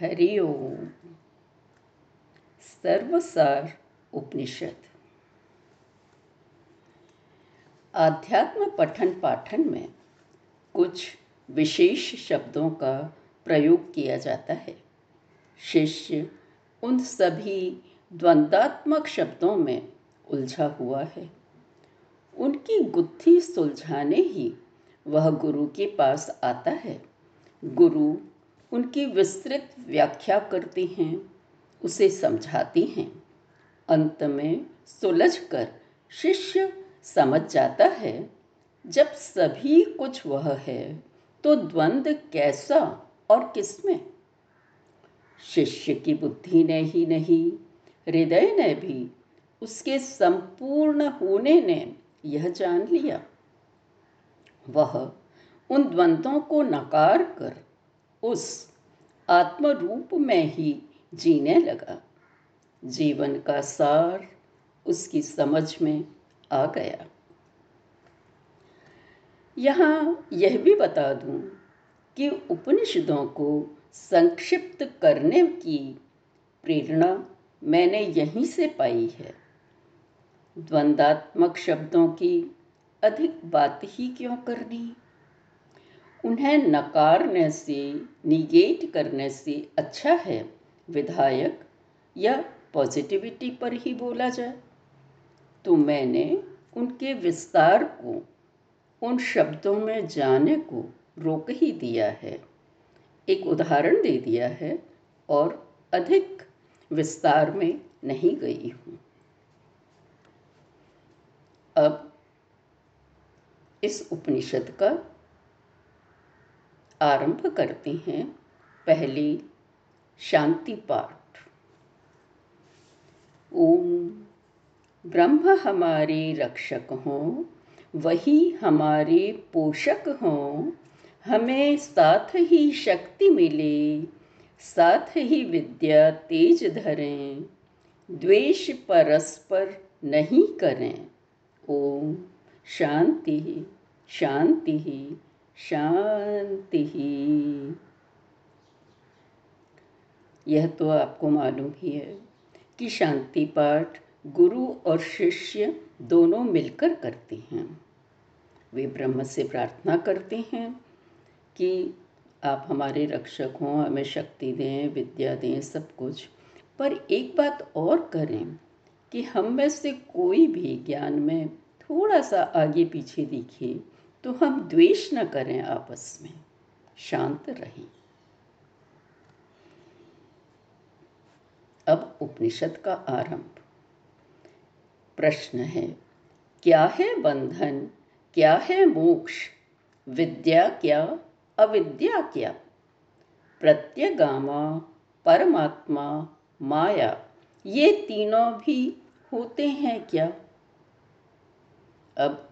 हरि ओम। सर्वसार उपनिषद। आध्यात्म पठन पाठन में कुछ विशेष शब्दों का प्रयोग किया जाता है। शिष्य उन सभी द्वंद्वात्मक शब्दों में उलझा हुआ है। उनकी गुत्थी सुलझाने ही वह गुरु के पास आता है। गुरु उनकी विस्तृत व्याख्या करते हैं, उसे समझाते हैं। अंत में सुलझ कर शिष्य समझ जाता है, जब सभी कुछ वह है तो द्वंद्व कैसा और किसमें? शिष्य की बुद्धि ने ही नहीं, हृदय ने भी, उसके संपूर्ण होने ने यह जान लिया। वह उन द्वंद्वों को नकार कर उस आत्म रूप में ही जीने लगा। जीवन का सार उसकी समझ में आ गया। यहाँ यह भी बता दूँ कि उपनिषदों को संक्षिप्त करने की प्रेरणा मैंने यहीं से पाई है। द्वंदात्मक शब्दों की अधिक बात ही क्यों करनी? उन्हें नकारने से निगेट करने से अच्छा है, विधायक, या पॉजिटिविटी पर ही बोला जाए। तो मैंने उनके विस्तार को, उन शब्दों में जाने को रोक ही दिया है। एक उदाहरण दे दिया है और अधिक विस्तार में नहीं गई हूँ। अब इस उपनिषद का आरंभ करते हैं पहली शांति पाठ। ओम, ब्रह्म हमारे रक्षक हों, वही हमारे पोषक हों, हमें साथ ही शक्ति मिले, साथ ही विद्या तेज धरें, द्वेष परस्पर नहीं करें। ओम, शांति शांति। शांति ही। यह तो आपको मालूम ही है कि शांति पाठ गुरु और शिष्य दोनों मिलकर करते हैं। वे ब्रह्म से प्रार्थना करते हैं कि आप हमारे रक्षक हों हमें शक्ति दें, विद्या दें, सब कुछ। पर एक बात और करें कि हम में से कोई भी ज्ञान में थोड़ा सा आगे पीछे दिखे तो हम द्वेष न करें आपस में। शांत रहें। अब उपनिषद का आरंभ। प्रश्न है, क्या है बंधन? क्या है मोक्ष? विद्या क्या? अविद्या क्या? प्रत्यगामा, परमात्मा, माया, ये तीनों भी होते हैं क्या? अब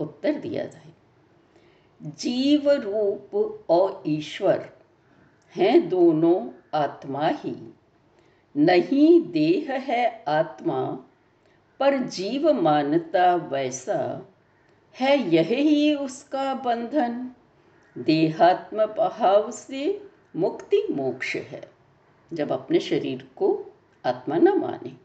उत्तर दिया जाए। जीव रूप और ईश्वर हैं दोनों आत्मा ही। नहीं देह है आत्मा, पर जीव मानता वैसा है, यह ही उसका बंधन। देहात्म भाव से मुक्ति मोक्ष है, जब अपने शरीर को आत्मा न माने।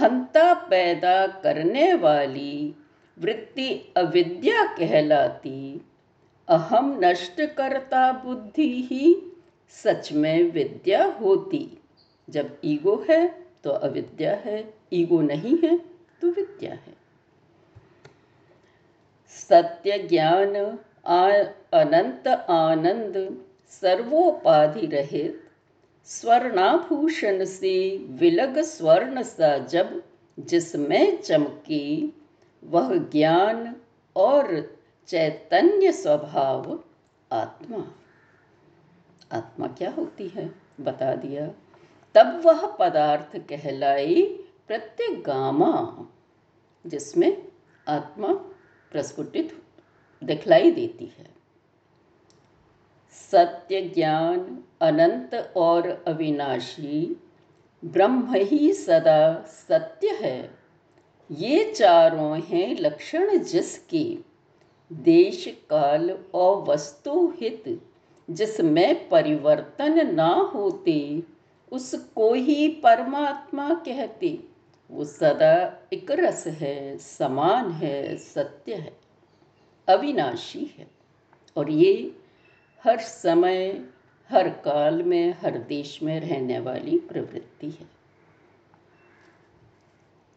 हंता पैदा करने वाली वृत्ति अविद्या कहलाती। अहम नष्ट करता बुद्धि ही सच में विद्या होती। जब ईगो है तो अविद्या है। ईगो नहीं है तो विद्या है। सत्य ज्ञान अनंत आनंद, सर्वोपाधि रहित। स्वर्णाभूषण से विलग स्वर्ण सा जब, जिसमें चमकी वह ज्ञान और चैतन्य स्वभाव आत्मा। आत्मा क्या होती है? बता दिया। तब वह पदार्थ कहलाई प्रत्यगामा जिसमें आत्मा प्रस्फुटित दिखलाई देती है। सत्य ज्ञान, अनंत और अविनाशी ब्रह्म ही सदा सत्य है। ये चारों हैं लक्षण जिसके। देश, काल और वस्तु हित, जिसमें परिवर्तन ना होते उसको ही परमात्मा कहते। वो सदा एक रस है, समान है, सत्य है, अविनाशी है। और ये हर समय, हर काल में, हर देश में रहने वाली प्रवृत्ति है।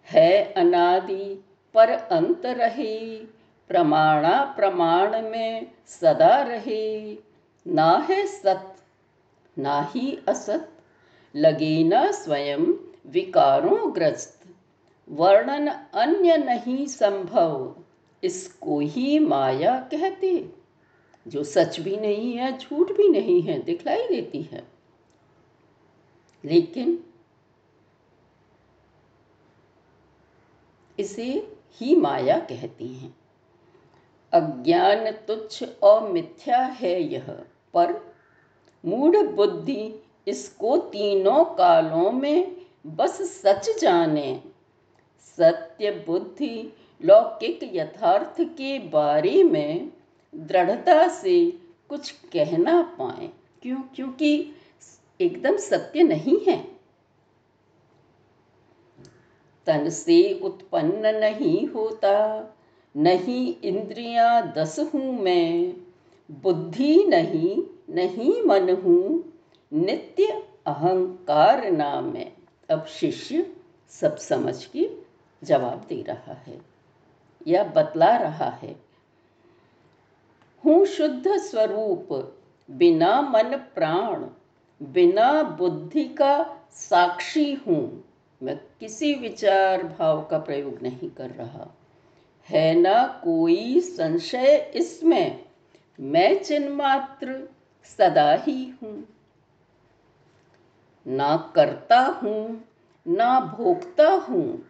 है अनादि पर अंत रहे, प्रमाणा प्रमाण में सदा रहे। ना है सत ना ही असत लगे न स्वयं विकारों ग्रस्त। वर्णन अन्य नहीं संभव, इसको ही माया कहते। जो सच भी नहीं है, झूठ भी नहीं है, दिखलाई देती है। लेकिन इसे ही माया कहती हैं। अज्ञान तुच्छ और मिथ्या है यह, पर मूढ़ बुद्धि इसको तीनों कालों में बस सच जाने। सत्य बुद्धि लौकिक यथार्थ के बारे में दृढ़ता से कुछ कहना पाए, क्यों? क्योंकि एकदम सत्य नहीं है। तन से उत्पन्न नहीं होता, नहीं इंद्रियाँ दस हूँ मैं, बुद्धि नहीं नहीं मन हूँ, नित्य अहंकार नाम है। अब शिष्य सब समझ के जवाब दे रहा है, या बतला रहा है। हूँ शुद्ध स्वरूप, बिना मन प्राण, बिना बुद्धि का साक्षी हूँ। मैं किसी विचार भाव का प्रयोग नहीं कर रहा। है ना कोई संशय इसमें? मैं चिन्मात्र सदा ही हूँ। ना करता हूँ, ना भोगता हूँ,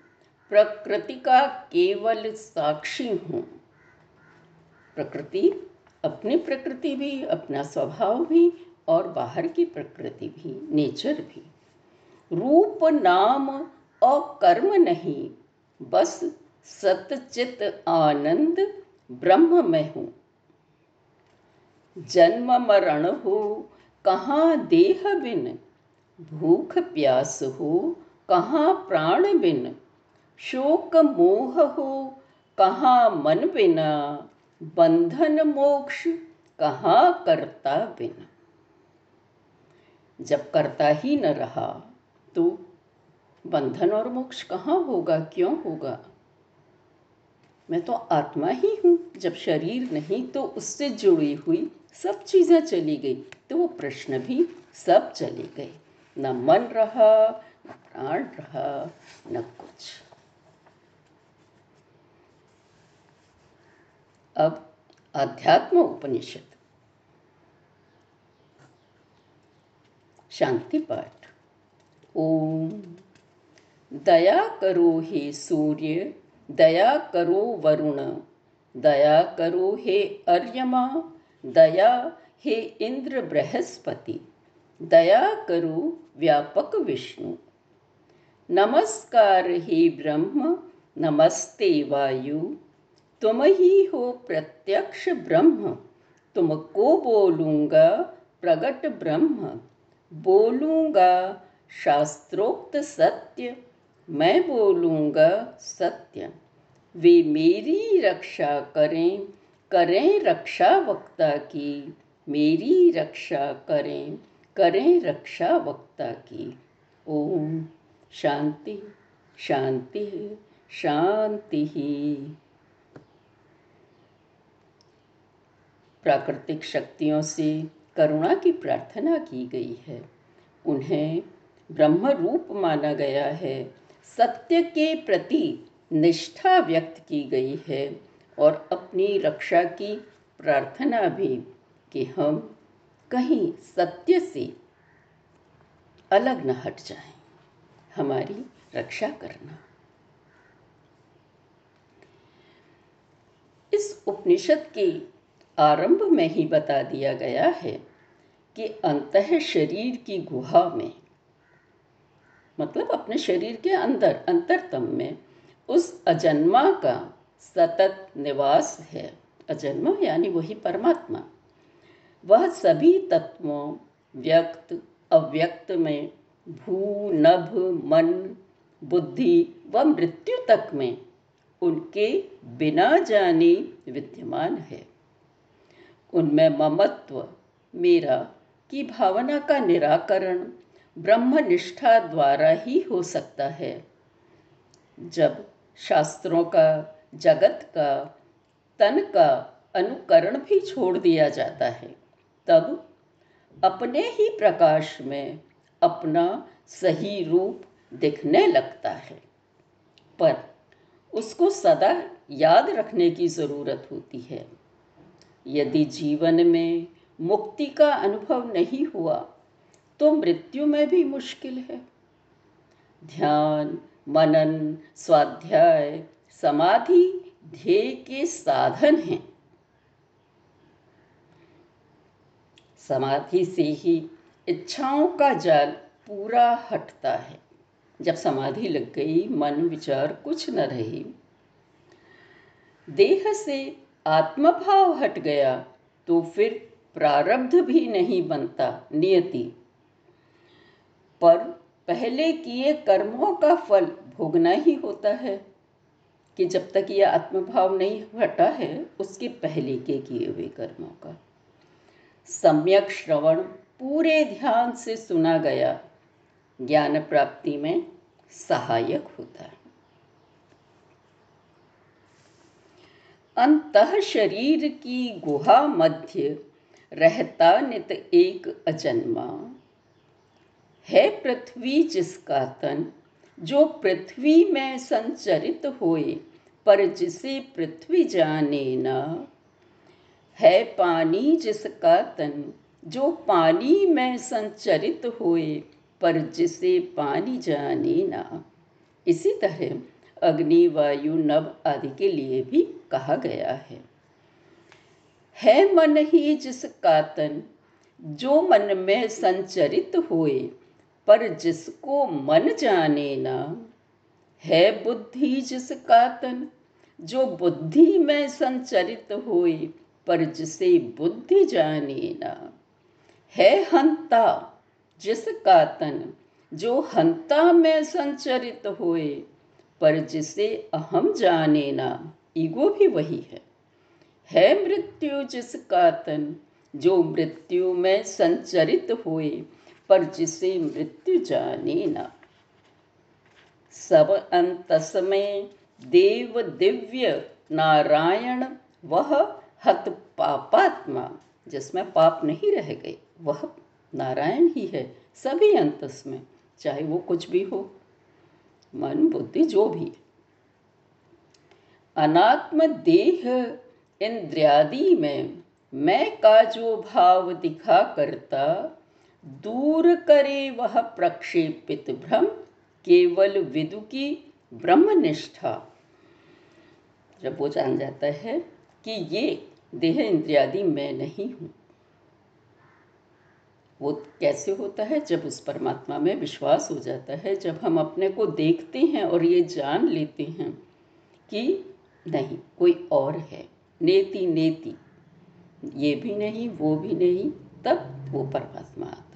प्रकृति का केवल साक्षी हूँ। प्रकृति, अपनी प्रकृति भी, अपना स्वभाव भी और बाहर की प्रकृति भी, नेचर भी। रूप नाम और कर्म नहीं, बस सतचित आनंद ब्रह्म में हूँ। जन्म मरण हो, कहाँ देह बिन? भूख प्यास हो, कहाँ प्राण बिन? शोक मोह हो, कहाँ मन बिना? बंधन मोक्ष कहाँ करता बिना? जब करता ही न रहा तो बंधन और मोक्ष कहाँ होगा, क्यों होगा? मैं तो आत्मा ही हूँ, जब शरीर नहीं तो उससे जुड़ी हुई सब चीज़ें चली गई तो वो प्रश्न भी सब चले गए न मन रहा, न प्राण रहा, न कुछ। अब अध्यात्म उपनिषद। शांति पाठ। ओम। दया करो हे सूर्य, दया करो वरुण, दया करो हे अर्यमा, दया हे इंद्र बृहस्पति, दया करो व्यापक विष्णु। नमस्कार हे ब्रह्म, नमस्ते वायु। तुम ही हो प्रत्यक्ष ब्रह्म, तुमको बोलूँगा प्रगट ब्रह्म। बोलूँगा शास्त्रोक्त सत्य, मैं बोलूँगा सत्य। वे मेरी रक्षा करें करें रक्षा वक्ता की। मेरी रक्षा करें करें रक्षा वक्ता की। ओम। शांति शांति शांति ही। प्राकृतिक शक्तियों से करुणा की प्रार्थना की गई है। उन्हें ब्रह्म रूप माना गया है। सत्य के प्रति निष्ठा व्यक्त की गई है और अपनी रक्षा की प्रार्थना भी कि हम कहीं सत्य से अलग न हट जाएँ, हमारी रक्षा करना। इस उपनिषद के आरंभ में ही बता दिया गया है कि अंत शरीर की गुहा में मतलब अपने शरीर के अंदर, अंतरतम में, उस अजन्मा का सतत निवास है। अजन्मा यानी वही परमात्मा। वह सभी तत्वों, व्यक्त, अव्यक्त में, भू, नभ, मन, बुद्धि व मृत्यु तक में, उनके बिना जाने विद्यमान है। उनमें ममत्व, मेरा की भावना का निराकरण ब्रह्मनिष्ठा द्वारा ही हो सकता है। जब शास्त्रों का, जगत का, तन का अनुकरण भी छोड़ दिया जाता है, तब अपने ही प्रकाश में अपना सही रूप दिखने लगता है। पर उसको सदा याद रखने की ज़रूरत होती है। यदि जीवन में मुक्ति का अनुभव नहीं हुआ तो मृत्यु में भी मुश्किल है। ध्यान, मनन, स्वाध्याय, समाधि ध्येय के साधन हैं। समाधि से ही इच्छाओं का जाल पूरा हटता है। जब समाधि लग गई, मन, विचार कुछ न रही। देह से आत्मभाव हट गया तो फिर प्रारब्ध भी नहीं बनता, नियति। पर पहले किए कर्मों का फल भोगना ही होता है। कि जब तक यह आत्मभाव नहीं हटा है, उसके पहले के किए हुए कर्मों का। सम्यक श्रवण पूरे ध्यान से सुना गया। ज्ञान प्राप्ति में सहायक होता है। अंत शरीर की गुहा मध्य रहता नित एक अजन्मा। है पृथ्वी जिसका तन, जो पृथ्वी में संचरित होए, पर जिसे पृथ्वी जाने न। है पानी जिसका तन, जो पानी में संचरित हुए, पर जिसे पानी जाने ना। इसी तरह अग्नि, वायु, नभ आदि के लिए भी कहा गया है। है मन ही जिसका तन, जो मन में संचरित हुए पर जिसको मन जाने ना, है बुद्धि जिसका तन। जो बुद्धि में संचरित हुए, पर जिसे बुद्धि जाने ना, है हंता जिसका तन। जो हंता में संचरित हुए, पर जिसे अहम जाने ना, ईगो भी वही है। है मृत्यु जिसका तन। जो मृत्यु में संचरित हुए पर जिसे मृत्यु जाने ना। सब अंतस में देव दिव्य नारायण, वह हत पापात्मा, जिसमें पाप नहीं रह गए, वह नारायण ही है, सभी अंतस में चाहे वो कुछ भी हो, मन बुद्धि जो भी अनात्म देह इंद्रियादि में मैं का जो भाव दिखा करता दूर करे वह प्रक्षेपित भ्रम, केवल विदु की ब्रह्मनिष्ठा। जब वो जान जाता है कि ये देह इंद्रियादि मैं नहीं हूँ, वो कैसे होता है? जब उस परमात्मा में विश्वास हो जाता है, जब हम अपने को देखते हैं और ये जान लेते हैं कि नहीं, कोई और है नेति नेति ये भी नहीं, वो भी नहीं, तब वो परमात्मा आता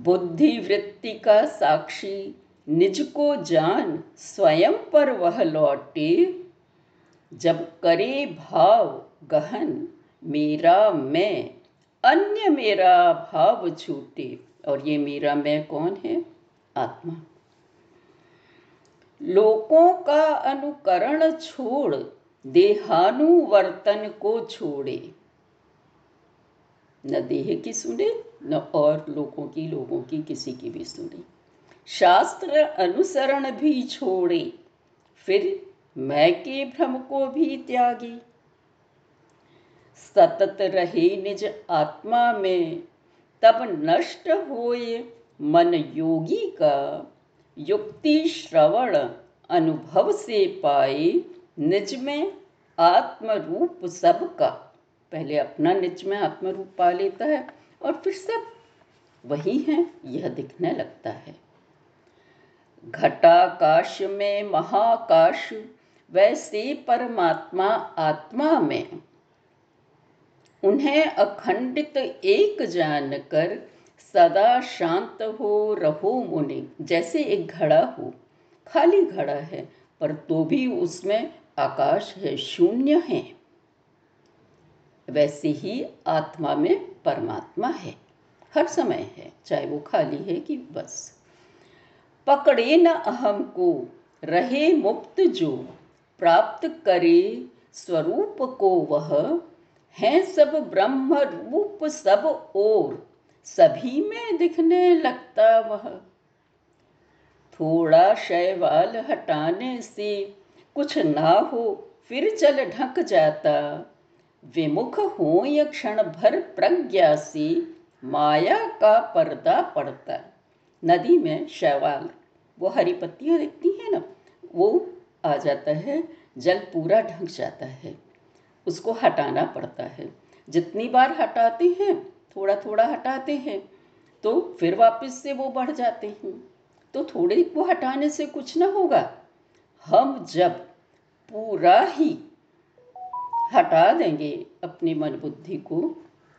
बुद्धि वृत्ति का साक्षी निज को जान स्वयं पर वह लौटे। जब करे भाव गहन, मेरा मैं, अन्य मेरा भाव छूटे। और ये मेरा मैं कौन है? आत्मा। लोकों का अनुकरण छोड़, देहानुवर्तन को छोड़े। न देह की सुने न और लोगों की लोगों की किसी की भी सुने। शास्त्र अनुसरण भी छोड़े, फिर मैं के भ्रम को भी त्यागी। सतत रहे निज आत्मा में, तब नष्ट होए मन योगी का, युक्ति श्रवण अनुभव से पाए निज में आत्म रूप सबका। पहले अपना निज में आत्म रूप पा लेता है और फिर सब वही है, यह दिखने लगता है। घटाकाश में, महाकाश, वैसे परमात्मा आत्मा में, उन्हें अखंडित एक जानकर सदा शांत हो रहो मुनि। जैसे एक घड़ा हो, खाली घड़ा है, पर तो भी उसमें आकाश है, शून्य है। वैसे ही आत्मा में परमात्मा है। हर समय है, चाहे वो खाली है कि बस। पकड़े न अहम को, रहे मुक्त जो। प्राप्त करे स्वरूप को वह। है सब ब्रह्म रूप सब और। सभी में दिखने लगता वह। थोड़ा शैवाल हटाने से कुछ ना हो, फिर चल ढक जाता। विमुख हो या क्षण भर प्रज्ञा से, माया का पर्दा पड़ता। नदी में शैवाल, वो हरी पत्तियाँ दिखती हैं ना, वो आ जाता है, जल पूरा ढक जाता है। उसको हटाना पड़ता है। जितनी बार हटाते हैं थोड़ा थोड़ा हटाते हैं तो फिर वापस से वो बढ़ जाते हैं। तो थोड़े को हटाने से कुछ ना होगा। हम जब पूरा ही हटा देंगे अपनी मन बुद्धि को,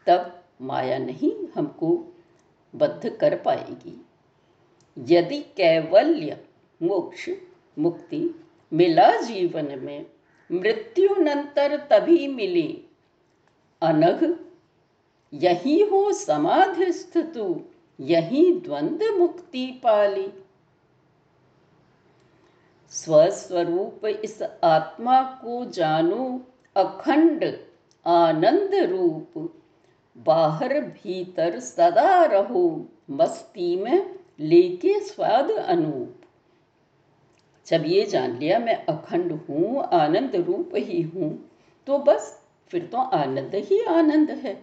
तब माया नहीं हमको बद्ध कर पाएगी। यदि कैवल्य मोक्ष मुक्ति मिला जीवन में, मृत्युनंतर तभी मिले। अनघ, यही हो समाधिस्थ तू यही द्वंद्व मुक्ति पाली। स्वस्वरूप इस आत्मा को जानो अखंड आनंद रूप, बाहर भीतर सदा रहो, मस्ती में लेके स्वाद अनूप। जब ये जान लिया मैं अखंड हूँ, आनंद रूप ही हूँ तो बस फिर तो आनंद ही आनंद है।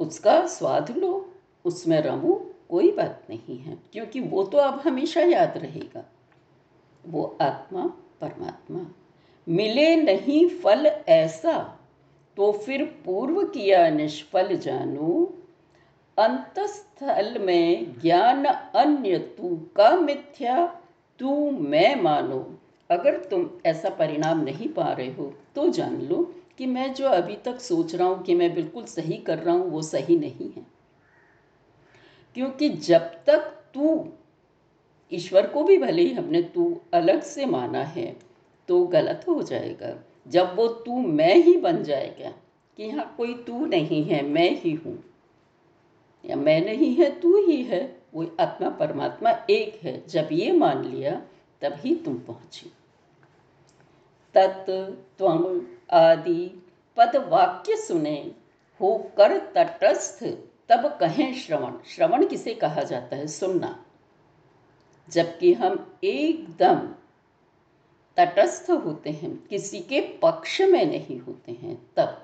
उसका स्वाद लो, उसमें रमो कोई बात नहीं है, क्योंकि वो तो अब हमेशा याद रहेगा। वो आत्मा परमात्मा। मिले नहीं फल ऐसा तो फिर पूर्व किया निष्फल जानो। अंतस्थल में ज्ञान अन्य तू का मिथ्या, तू मैं मानो। अगर तुम ऐसा परिणाम नहीं पा रहे हो तो जान लो कि मैं जो अभी तक सोच रहा हूँ कि मैं बिल्कुल सही कर रहा हूँ, वो सही नहीं है। क्योंकि जब तक तू, ईश्वर को भी भले ही हमने तू अलग से माना है तो गलत हो जाएगा। जब वो तू मैं ही बन जाएगा कि यहाँ कोई तू नहीं है, मैं ही हूँ। या मैं नहीं है, तू ही है। वो आत्मा परमात्मा एक है। जब ये मान लिया, तभी तुम पहुँचे। तत्व आदि पद वाक्य सुने, हो कर तटस्थ, तब कहें श्रवण। श्रवण किसे कहा जाता है? सुनना। जबकि हम एकदम तटस्थ होते हैं, किसी के पक्ष में नहीं होते हैं, तब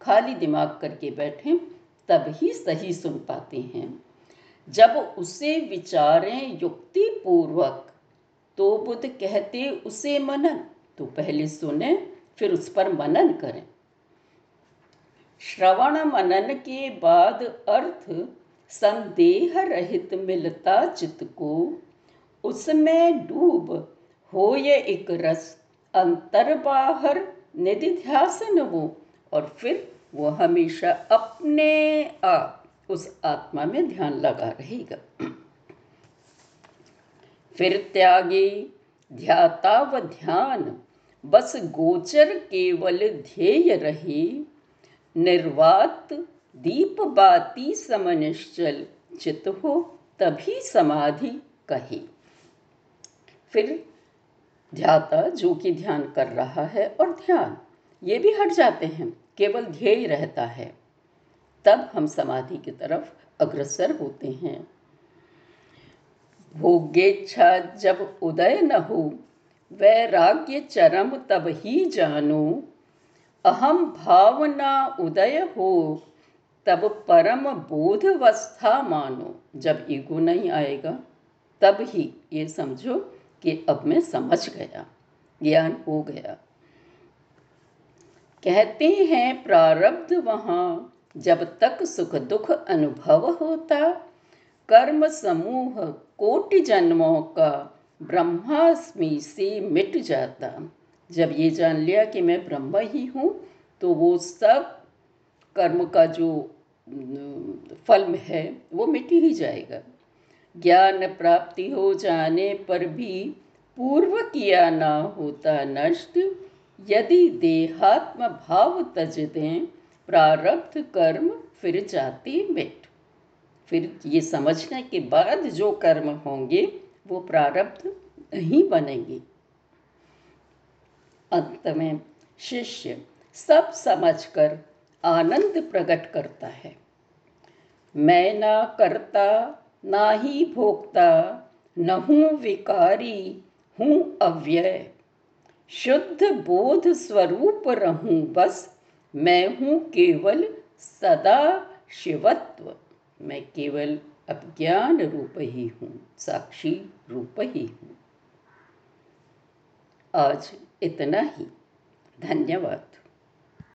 खाली दिमाग करके बैठे तब ही सही सुन पाते हैं। जब उसे विचारें युक्ति पूर्वक तो बुद्ध कहते उसे मनन तो पहले सुने, फिर उस पर मनन करें। श्रवण मनन के बाद अर्थ संदेह रहित मिलता चित्त को, उसमें डूब हो ये एक रस, अंतर बाहर निधि ध्यासन वो और फिर वो हमेशा अपने आप, उस आत्मा में ध्यान लगा रहेगा। फिर त्यागे, ध्याता व ध्यान, बस गोचर केवल ध्येय रहे। निर्वात, दीप बाती समनिश्चल चित हो तभी समाधि कहे। फिर ध्याता, जो कि ध्यान कर रहा है और ध्यान, ये भी हट जाते हैं, केवल ध्येय रहता है। तब हम समाधि की तरफ़ अग्रसर होते हैं। भोग्येच्छा जब उदय न हो, वैराग्य चरम तब ही जानो। अहम भावना उदय हो, तब परम बोधवस्था मानो। जब ईगो नहीं आएगा, तब ही, ये समझो कि अब मैं समझ गया, ज्ञान हो गया। कहते हैं, प्रारब्ध वहाँ, जब तक सुख दुख अनुभव होता, कर्म समूह कोटि जन्मों का ब्रह्मास्मि से मिट जाता। जब ये जान लिया कि मैं ब्रह्म ही हूँ तो वो सब कर्म का जो फल है, वो मिट ही जाएगा। ज्ञान प्राप्ति हो जाने पर भी पूर्व किया ना होता नष्ट। यदि देहात्म भाव तज दें, प्रारब्ध कर्म फिर जाती मिट। फिर ये समझने के बाद जो कर्म होंगे, वो प्रारब्ध नहीं बनेंगे। अंत में शिष्य सब समझकर आनंद प्रकट करता है। मैं ना करता ना ही भोगता न हूँ विकारी, हूँ अव्यय। शुद्ध बोध स्वरूप रहूँ बस, मैं हूँ केवल सदा शिवत्व। मैं केवल अज्ञान रूप ही हूँ, साक्षी रूप ही हूँ। आज इतना ही। धन्यवाद।